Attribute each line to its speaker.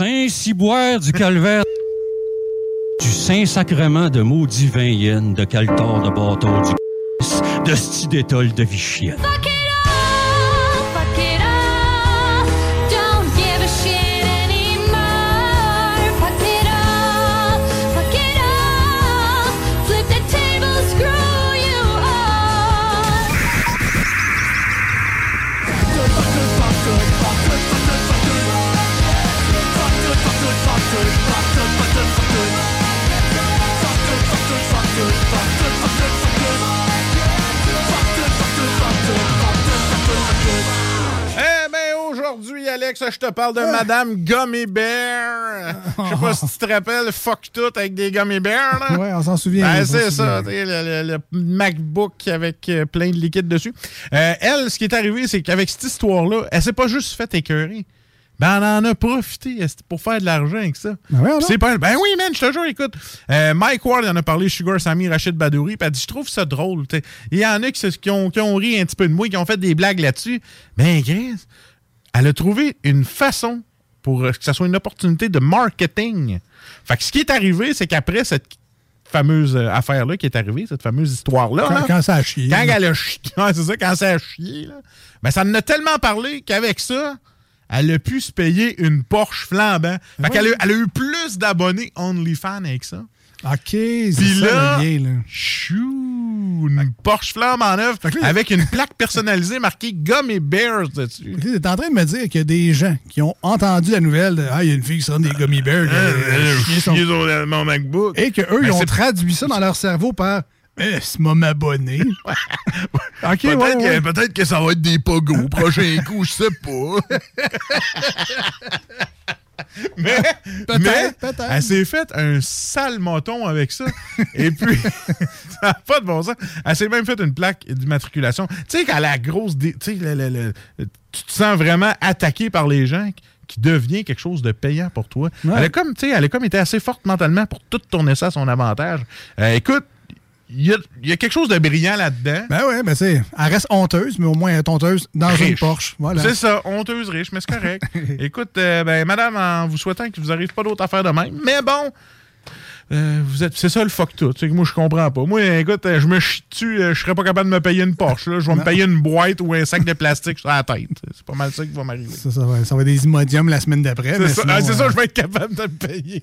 Speaker 1: Saint-Ciboire du Calvaire. Du Saint-Sacrement de maudit vin yen, de Caltor de bâton du de sti d'étole de Vichienne.
Speaker 2: Aujourd'hui, Alex, je te parle de Madame Gummy Bear. Je sais pas si tu te rappelles, fuck tout avec des Gummy Bears. Là.
Speaker 3: Ouais, on s'en souvient.
Speaker 2: Ben,
Speaker 3: on
Speaker 2: c'est ça, le, le- le MacBook avec euh, plein de liquide dessus. Euh, elle, ce qui est arrivé, c'est qu'avec cette histoire-là, elle s'est pas juste fait écœurer. Ben, elle en a profité pour faire de l'argent avec ça.
Speaker 3: Ben ouais,
Speaker 2: c'est pas. Ben oui, man, je te jure, écoute. euh, Mike Ward en a parlé, Sugar Sammy, Rachid Badouri, puis elle dit Je trouve ça drôle. Il y en a qui, se- qui ont, qui ont ri un petit peu de moi, qui ont fait des blagues là-dessus. Ben, Chris, elle a trouvé une façon pour euh, que ça soit une opportunité de marketing. Fait que ce qui est arrivé, c'est qu'après cette fameuse euh, affaire-là qui est arrivée, cette fameuse histoire-là,
Speaker 3: Quand,
Speaker 2: là,
Speaker 3: quand ça a chié.
Speaker 2: quand elle a chié, c'est ça, quand ça a chié, là, ben ça en a tellement parlé qu'avec ça, elle a pu se payer une Porsche flambant. Fait
Speaker 3: Ouais.
Speaker 2: qu'elle a, elle a eu plus d'abonnés OnlyFans avec ça.
Speaker 3: OK, c'est ça
Speaker 2: là,
Speaker 3: le lien, là.
Speaker 2: chou, Porsche flambe en neuf avec une plaque personnalisée marquée Gummy Bears dessus.
Speaker 3: Tu es en train de me dire qu'il y a des gens qui ont entendu la nouvelle de Ah, il y a une fille qui sort des gummy bears.
Speaker 2: sur le- mon MacBook.
Speaker 3: Et qu'eux,
Speaker 2: Ben,
Speaker 3: ils ont traduit ça dans leur cerveau par Eh, c'est m'a m'abonner. OK,
Speaker 2: Peut-être
Speaker 3: ouais,
Speaker 2: que,
Speaker 3: ouais.
Speaker 2: peut-être que ça va être des pogos prochain coup, je sais pas. mais
Speaker 3: peut-être.
Speaker 2: elle s'est faite un sale moton avec ça. Et puis, ça n'a pas de bon sens. Elle s'est même fait une plaque d'immatriculation. Tu sais, quand la grosse. dé- Tu te sens vraiment attaqué par les gens qui devient quelque chose de payant pour toi.
Speaker 3: Ouais.
Speaker 2: Elle, a comme, tu sais, elle a comme été assez forte mentalement pour tout tourner ça à son avantage. Euh, écoute, il y a, il y a quelque chose de brillant là-dedans.
Speaker 3: Ben ouais, ben c'est. Elle reste honteuse, mais au moins elle est honteuse dans une. Porsche. Voilà.
Speaker 2: C'est ça, honteuse riche, mais c'est correct. Écoute, euh, ben, madame, en vous souhaitant qu'il vous arrive pas d'autres affaires de même, mais bon, euh, vous êtes, c'est ça le fuck tout. C'est que moi, je comprends pas. Moi, écoute, euh, je me chie dessus, je serais pas capable de me payer une Porsche. là. Je vais me payer une boîte ou un sac de plastique sur la tête. C'est pas mal ça qui va m'arriver.
Speaker 3: Ça, ça, va, ça va être des Imodium la semaine d'après.
Speaker 2: C'est ça,
Speaker 3: sinon,
Speaker 2: ah, ça, je vais être capable de me payer.